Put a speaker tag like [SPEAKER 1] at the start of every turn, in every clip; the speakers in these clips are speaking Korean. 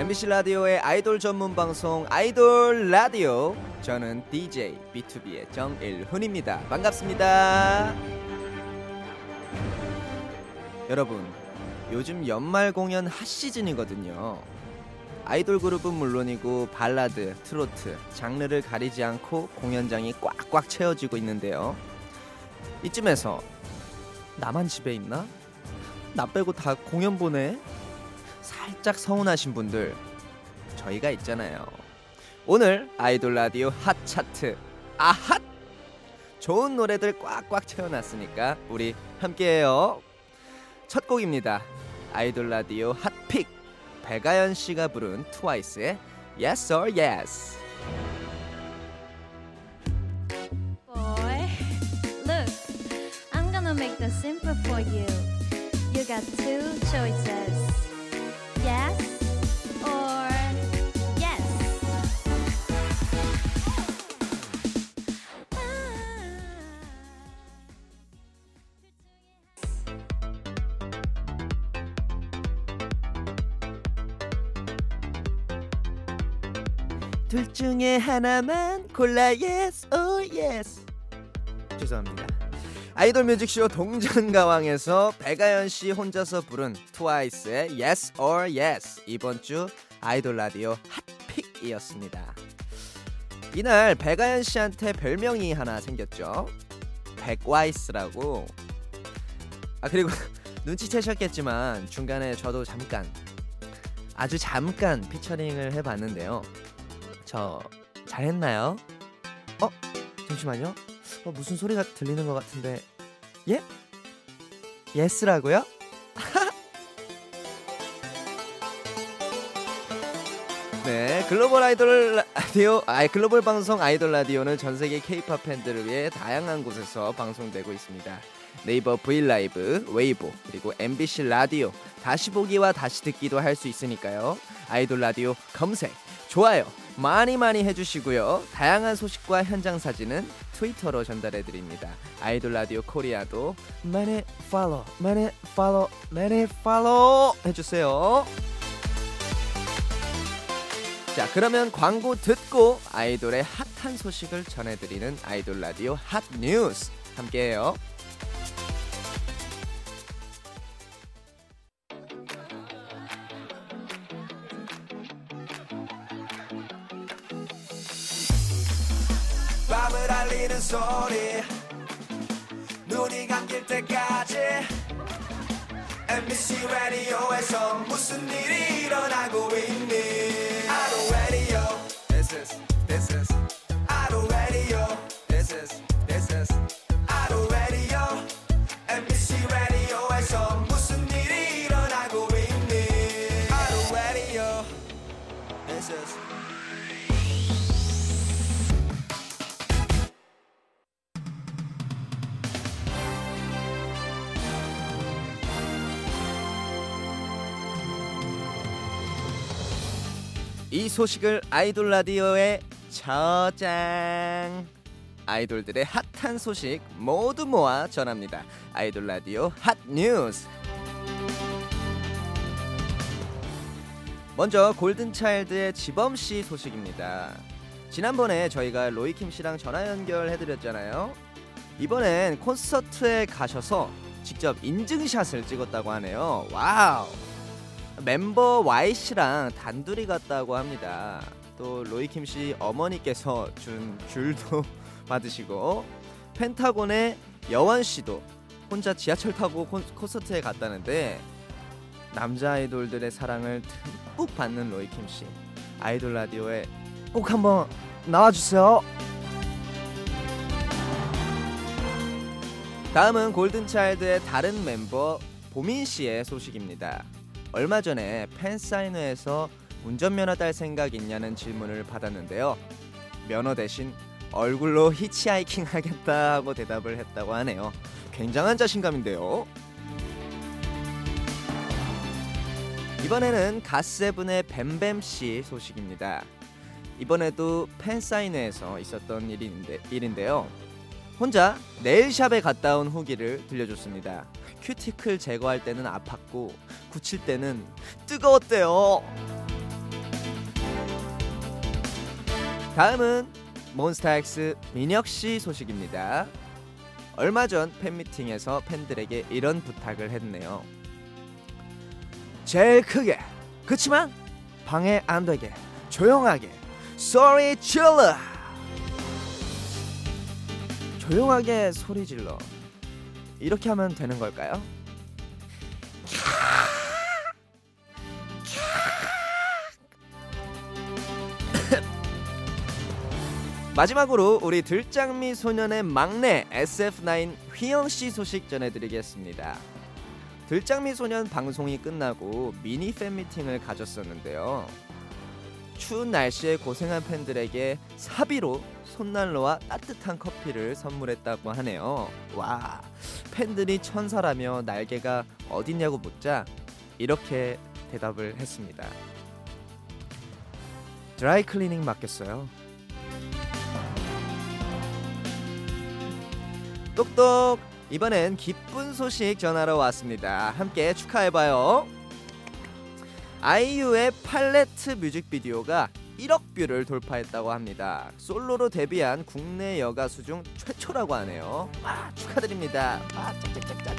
[SPEAKER 1] MBC 라디오의 아이돌 전문 방송 아이돌 라디오 저는 DJ B2B의 정일훈입니다. 반갑습니다. 여러분, 요즘 연말 공연 핫 시즌이거든요. 아이돌 그룹은 물론이고 발라드, 트로트, 장르를 가리지 않고 공연장이 꽉꽉 채워지고 있는데요. 이쯤에서 나만 집에 있나? 나 빼고 다 공연 보네? 살짝 서운하신 분들 저희가 있잖아요. 오늘 아이돌 라디오 핫 차트 아핫 좋은 노래들 꽉꽉 채워놨으니까 우리 함께해요. 첫 곡입니다. 아이돌 라디오 핫픽 배가연 씨가 부른 트와이스의 Yes or Yes.
[SPEAKER 2] Simple for you. You got two choices
[SPEAKER 1] 중에 하나만 골라 Yes or Yes. 죄송합니다. 아이돌 뮤직쇼 동전가왕에서 백아연 씨 혼자서 부른 트와이스의 Yes or Yes 이번 주 아이돌 라디오 hot pick이었습니다. 이날 백아연 씨한테 별명이 하나 생겼죠. 백와이스라고. 아 그리고 눈치채셨겠지만 중간에 저도 잠깐 아주 잠깐 피처링을 해봤는데요. 저 잘했나요? 어 잠시만요. 어, 무슨 소리가 들리는 것 같은데 예? yes라고요? 네, 글로벌 아이돌 라디오, 아 글로벌 방송 아이돌 라디오는 전 세계 K-팝 팬들을 위해 다양한 곳에서 방송되고 있습니다. 네이버 V 라이브, 웨이보, 그리고 MBC 라디오 다시 보기와 다시 듣기도 할 수 있으니까요. 아이돌 라디오 검색, 좋아요 많이 많이 해주시고요. 다양한 소식과 현장 사진은 트위터로 전달해 드립니다. 아이돌 라디오 코리아도 많이 팔로우, 많이 팔로우, 많이 팔로우 해주세요. 자 그러면 광고 듣고 아이돌의 핫한 소식을 전해드리는 아이돌 라디오 핫 뉴스 함께해요.
[SPEAKER 3] 밤을 알리는 소리. 눈이 감길 때까지 MBC 라디오에서 무슨 일이 일어나고 있니? 아로 라디오 This is This is. 아로 라디오 This is This is. 아로 라디오 MBC 라디오에서 무슨 일이 일어나고 있니? 아로 라디오 This is
[SPEAKER 1] 이 소식을 아이돌 라디오에 저장 아이돌들의 핫한 소식 모두 모아 전합니다. 아이돌 라디오 핫 뉴스. 먼저 골든차일드의 지범 씨 소식입니다. 지난번에 저희가 로이킴 씨랑 전화 연결해 드렸잖아요. 이번엔 콘서트에 가셔서 직접 인증샷을 찍었다고 하네요. wow. 멤버 Y 씨랑 단둘이 갔다고 합니다. 또 로이킴 씨 어머니께서 준 귤도 받으시고 펜타곤의 여원 씨도 혼자 지하철 타고 콘, 콘서트에 갔다는데 남자 아이돌들의 사랑을 듬뿍 받는 로이킴 씨 아이돌 라디오에 꼭 한번 나와주세요. 다음은 골든차일드의 다른 멤버 보민 씨의 소식입니다. 얼마 전에 팬 사인회에서 운전면허 딸 생각 있냐는 질문을 받았는데요. 면허 대신 얼굴로 히치하이킹 하겠다 하고 대답을 했다고 하네요. 굉장한 자신감인데요. 이번에는 갓세븐의 뱀뱀 씨 소식입니다. 이번에도 팬 사인회에서 있었던 일인데, 일인데요. 혼자 네일샵에 갔다 온 후기를 들려줬습니다. 큐티클 제거할 때는 아팠고 굳힐 때는 뜨거웠대요. 다음은 몬스타엑스 민혁 씨 소식입니다. 얼마 전 팬미팅에서 팬들에게 이런 부탁을 했네요. 제일 크게 그치만 방해 안 되게 조용하게 소리 질러 조용하게 소리 질러 이렇게 하면 되는 걸까요? 마지막으로 우리 들장미 소년의 막내 SF9 휘영 씨 소식 전해드리겠습니다. 들장미 소년 방송이 끝나고 미니 팬 미팅을 가졌었는데요. 추운 날씨에 고생한 팬들에게 사비로 손난로와 따뜻한 커피를 선물했다고 하네요. 와, 팬들이 천사라며 날개가 어딨냐고 묻자 이렇게 대답을 했습니다. 드라이 클리닝 맡겼어요. 똑똑 이번엔 기쁜 소식 전하러 왔습니다. 함께 축하해봐요. 아이유의 팔레트 뮤직비디오가 1억 뷰를 돌파했다고 합니다. 솔로로 데뷔한 국내 여가수 중 최초라고 하네요. 와 축하드립니다. 와 짝짝짝짝.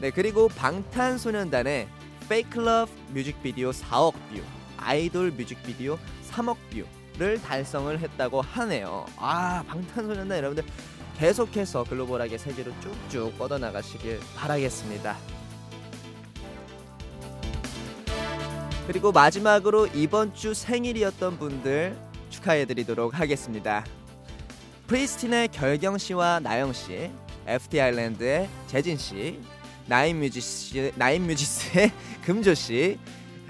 [SPEAKER 1] 네 그리고 방탄소년단의 Fake Love 뮤직비디오 4억 뷰, 아이돌 뮤직비디오 3억 뷰를 달성을 했다고 하네요. 아 방탄소년단 여러분들 계속해서 글로벌하게 세계로 쭉쭉 뻗어나가시길 바라겠습니다. 그리고 마지막으로 이번 주 생일이었던 분들 축하해드리도록 하겠습니다. 프리스틴의 결경 씨와 나영 씨, FT 아일랜드의 재진 씨, 나인 뮤지스 나인 뮤지스의 금조 씨,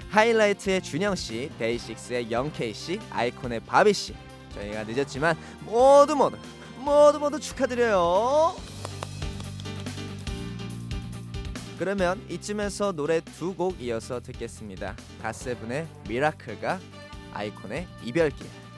[SPEAKER 1] 하이라이트의 준형 씨, 데이식스의 영케이 씨, 아이콘의 바비 씨. 저희가 늦었지만 모두 모두 모두 모두 축하드려요. 그러면 이쯤에서 노래 두 곡 이어서 듣겠습니다. 갓세븐의 Miracle과 아이콘의 이별길.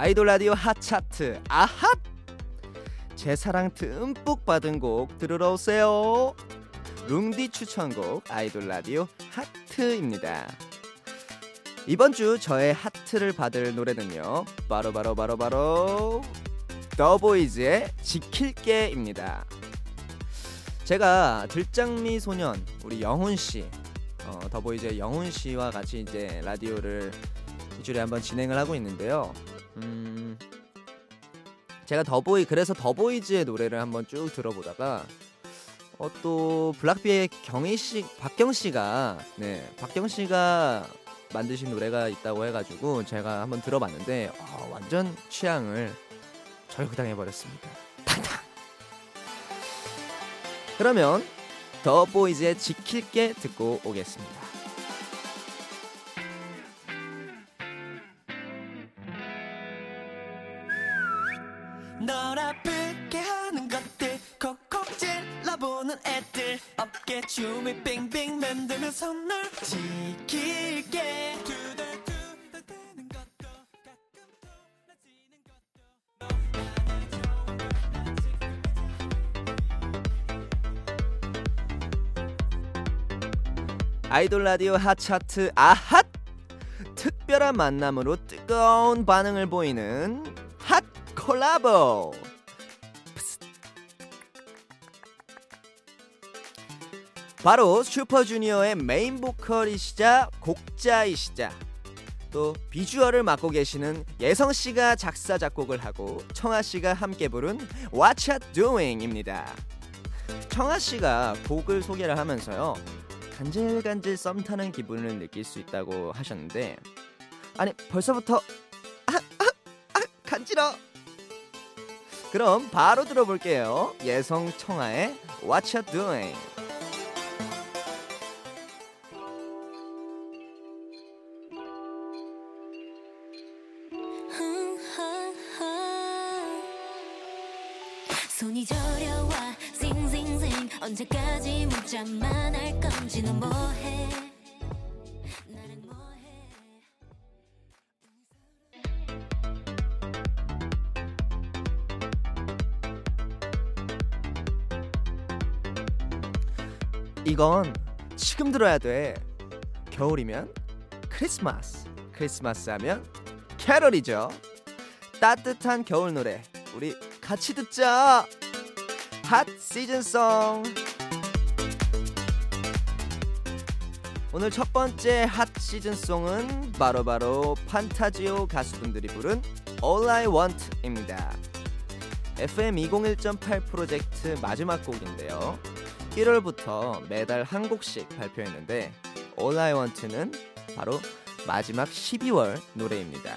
[SPEAKER 1] 아이돌 라디오 핫차트. 아핫! 제 사랑 듬뿍 받은 곡 들으러 오세요. 룽디 추천곡 아이돌 라디오 하트입니다. 이번 주 저의 하트를 받을 노래는요. 바로 바로 바로 바로 더보이즈의 지킬게입니다. 제가 들장미 소년 우리 영훈 씨 어, 더보이즈의 영훈 씨와 같이 이제 라디오를 일주일에 한번 진행을 하고 있는데요. 음, 제가 더보이 그래서 더보이즈의 노래를 한번 쭉 들어보다가 어, 또 블락비의 경희 씨, 박경 씨가 네, 박경 씨가 만드신 노래가 있다고 해가지고 제가 한번 들어봤는데 어, 완전 취향을 절구당해 버렸습니다. 탕탕. 그러면 더 보이즈의 지킬게 듣고 오겠습니다.
[SPEAKER 3] 널 아프게 하는 것들 콕콕 찔러보는 애들. 어깨 춤을 빙빙 만들면서 널 지킬게.
[SPEAKER 1] 아이돌 라디오 핫차트 아핫! 특별한 만남으로 뜨거운 반응을 보이는 핫 콜라보 바로 슈퍼주니어의 메인 보컬이시자 곡자이시자 또 비주얼을 맡고 계시는 예성 씨가 작사 작곡을 하고 청아 씨가 함께 부른 What You Doing입니다. 청아 씨가 곡을 소개를 하면서요. 간질간질 썸 타는 기분을 느낄 수 있다고 하셨는데 아니 벌써부터 아, 아, 아 간지러. 그럼 바로 들어볼게요. 예성 청아의 What You Doing.
[SPEAKER 4] 손이 저려와 싱싱싱 언제까지 묻자만 할 건지 너 뭐해
[SPEAKER 1] 이건 지금 들어야 돼. 겨울이면 크리스마스, 크리스마스 하면 캐럴이죠. 따뜻한 겨울 노래 우리 같이 듣자. 핫 시즌송. 오늘 첫 번째 핫 시즌송은 바로바로 판타지오 가수분들이 부른 All I Want입니다. FM 201.8 프로젝트 마지막 곡인데요. 1월부터 매달 한 곡씩 발표했는데 All I Want는 바로 마지막 12월 노래입니다.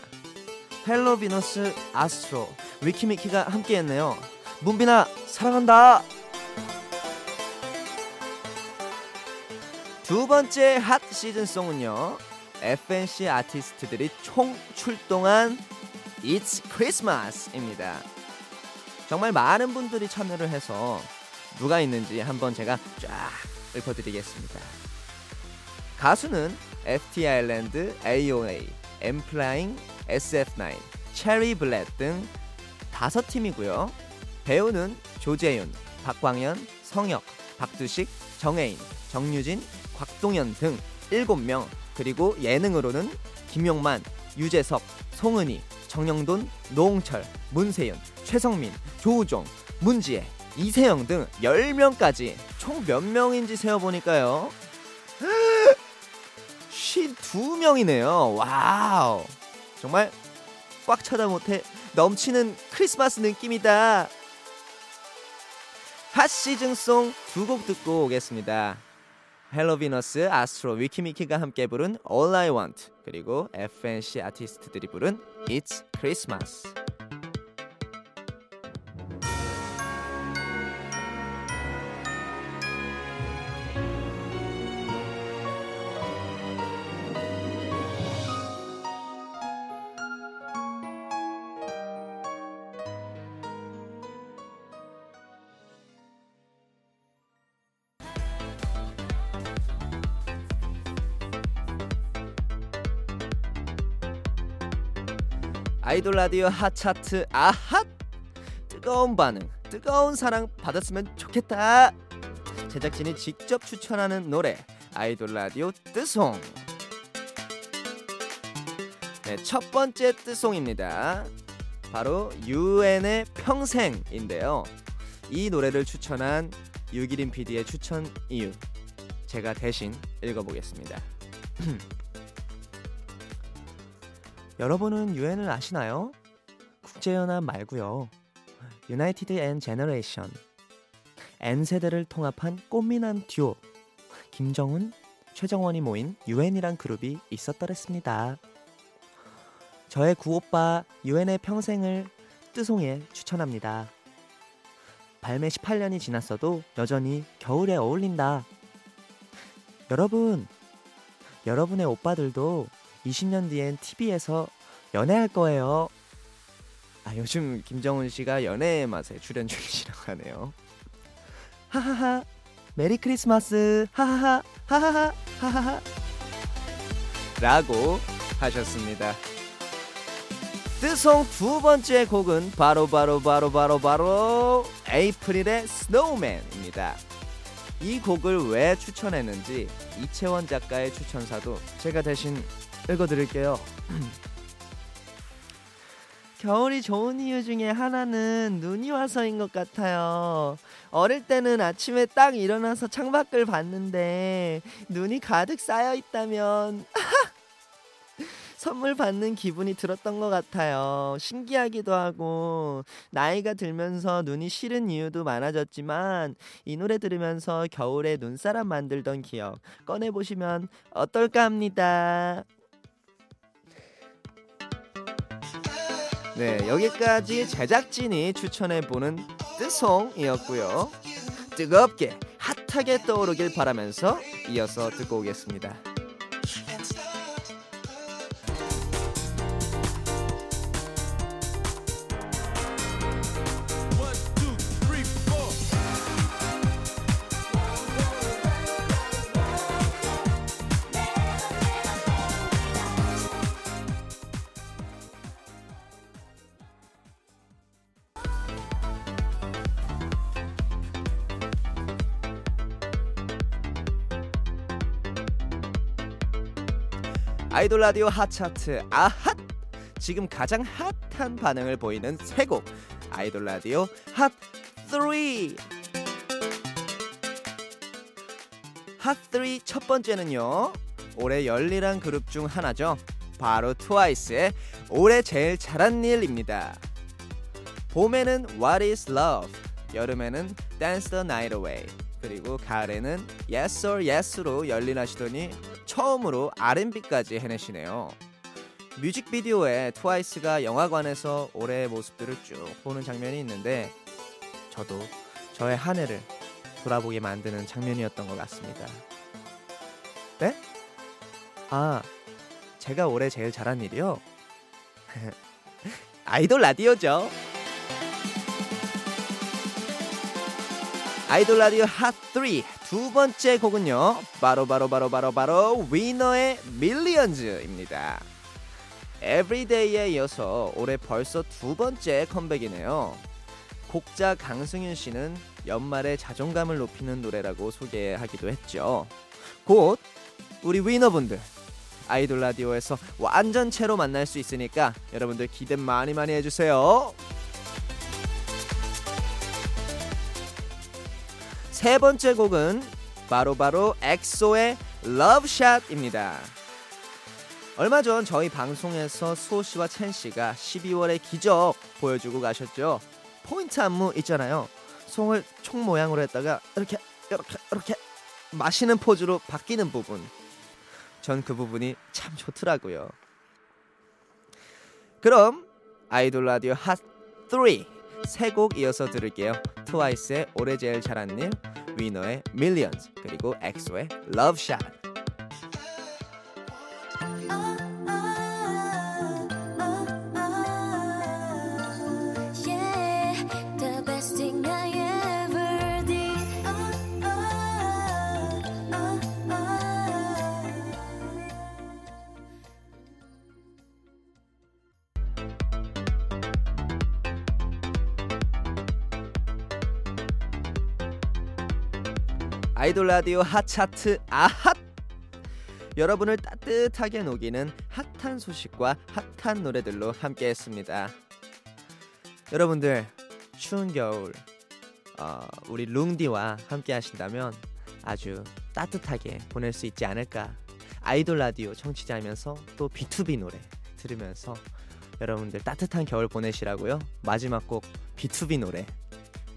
[SPEAKER 1] 헬로 비너스 아스트로 위키미키가 함께했네요. 문빈아 사랑한다. 두 번째 핫 시즌송은요. FNC 아티스트들이 총 출동한 It's Christmas입니다. 정말 많은 분들이 참여를 해서 누가 있는지 한번 제가 쫙 읊어드리겠습니다. 가수는 FT 아일랜드, AOA, 엠플라잉, SF9, 체리 블렛 등 다섯 팀이고요. 배우는 조재윤, 박광현, 성혁, 박두식, 정혜인, 정유진, 곽동현 등 일곱 명 그리고 예능으로는 김용만, 유재석, 송은이, 정형돈, 노홍철, 문세윤, 최성민, 조우종, 문지혜, 이세영 등 10명까지 총 몇 명인지 세어보니까요. 52명이네요. wow. 정말 꽉 차다 못해 넘치는 크리스마스 느낌이다. 핫 시즌송 두 곡 듣고 오겠습니다. 헬로비너스, 아스트로, 위키미키가 함께 부른 All I Want 그리고 FNC 아티스트들이 부른 It's Christmas. 아이돌 라디오 핫차트 아핫! 뜨거운 반응 뜨거운 사랑 받았으면 좋겠다. 제작진이 직접 추천하는 노래 아이돌 라디오 뜨송. 네, 첫 번째 뜨송입니다. 바로 유엔의 평생인데요. 이 노래를 추천한 유기린 PD의 추천 이유 제가 대신 읽어보겠습니다 여러분은 유엔을 아시나요? 국제연합 말고요. United N Generation N 세대를 통합한 꽃미남 듀오 김정훈, 최정원이 모인 유엔이란 그룹이 있었더랬습니다. 저의 구오빠 유엔의 평생을 뜨송에 추천합니다. 발매 18년이 지났어도 여전히 겨울에 어울린다. 여러분, 여러분의 오빠들도 20년 뒤엔 TV에서 연애할 거예요. 아 요즘 김정훈 씨가 연애의 맛에 출연 중이시라고 하네요. 하하하 Merry Christmas 하하하 하하하 하하하 라고 하셨습니다. 뜨송 두 번째 곡은 바로 바로 바로 바로 바로 에이프릴의 Snowman입니다. 이 곡을 왜 추천했는지 이채원 작가의 추천사도 제가 대신 읽어드릴게요. 겨울이 좋은 이유 중에 하나는 눈이 와서인 것 같아요. 어릴 때는 아침에 딱 일어나서 창밖을 봤는데 눈이 가득 쌓여 있다면 선물 받는 기분이 들었던 것 같아요. 신기하기도 하고 나이가 들면서 눈이 싫은 이유도 많아졌지만 이 노래 들으면서 겨울에 눈사람 만들던 기억 꺼내 보시면 어떨까 합니다. 네, 여기까지 제작진이 추천해 보는 뜨송이었고요. 뜨겁게 핫하게 떠오르길 바라면서 이어서 듣고 오겠습니다. 아이돌 라디오 핫차트 아핫! 지금 가장 핫한 반응을 보이는 세 곡. 아이돌 라디오 핫 3 핫3 첫 번째는요 올해 열일한 그룹 중 하나죠. 바로 트와이스의 올해 제일 잘한 일입니다. 봄에는 What is Love 여름에는 Dance the Night Away 그리고 가을에는 Yes or Yes로 열일하시더니 처음으로 R&B까지 해내시네요. 뮤직비디오에 트와이스가 영화관에서 올해의 모습들을 쭉 보는 장면이 있는데 저도 저의 한 해를 돌아보게 만드는 장면이었던 것 같습니다. 네? 아, 제가 올해 제일 잘한 일이요? 아이돌 라디오죠. 아이돌 라디오 핫3 두 번째 곡은요. 바로 바로 바로 바로 바로 위너의 Millions입니다. Everyday에 이어서 올해 벌써 두 번째 컴백이네요. 곡자 강승윤 씨는 연말에 자존감을 높이는 노래라고 소개하기도 했죠. 곧 우리 위너분들 아이돌 라디오에서 완전체로 만날 수 있으니까 여러분들 기대 많이 많이 해주세요. 세 번째 곡은 바로 바로 엑소의 Love Shot입니다. 얼마 전 저희 방송에서 수호 씨와 첸 씨가 12월의 기적 보여주고 가셨죠. 포인트 안무 있잖아요. 손을 총 모양으로 했다가 이렇게 이렇게 이렇게 마시는 포즈로 바뀌는 부분. 전 그 부분이 참 좋더라고요. 그럼 아이돌 라디오 핫 3 세 곡 이어서 들을게요. 트와이스의 올해 제일 잘한 일, 위너의 Millions, 그리고 엑소의 Love Shot. 아이돌 라디오 핫차트 아핫 여러분을 따뜻하게 녹이는 핫한 소식과 핫한 노래들로 함께했습니다. 여러분들 추운 겨울 어, 우리 룽디와 함께 하신다면 아주 따뜻하게 보낼 수 있지 않을까 아이돌 라디오 청취자이면서 또 B2B 노래 들으면서 여러분들 따뜻한 겨울 보내시라고요 마지막 곡 BTOB 노래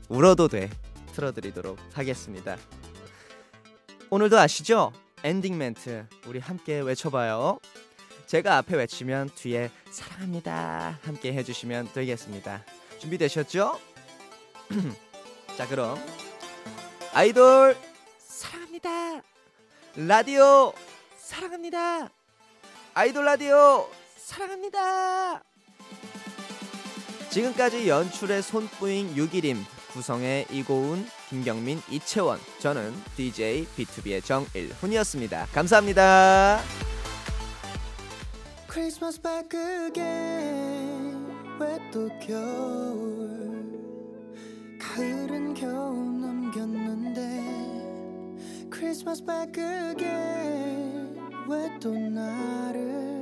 [SPEAKER 1] 울어도 돼 틀어드리도록 하겠습니다. 오늘도 아시죠? 엔딩 멘트 우리 함께 외쳐봐요. 제가 앞에 외치면 뒤에 사랑합니다 함께 해주시면 되겠습니다. 준비되셨죠? 자 그럼 아이돌 사랑합니다. 라디오 사랑합니다. 아이돌 라디오 사랑합니다. 지금까지 연출의 손뿌잉 6일임 구성의 이고은, 김경민, 이채원 저는 DJ B2B의 정일훈이었습니다. 감사합니다.
[SPEAKER 3] Christmas back again 왜또 겨울 가을은 겨우 넘겼는데 back again 왜또 나를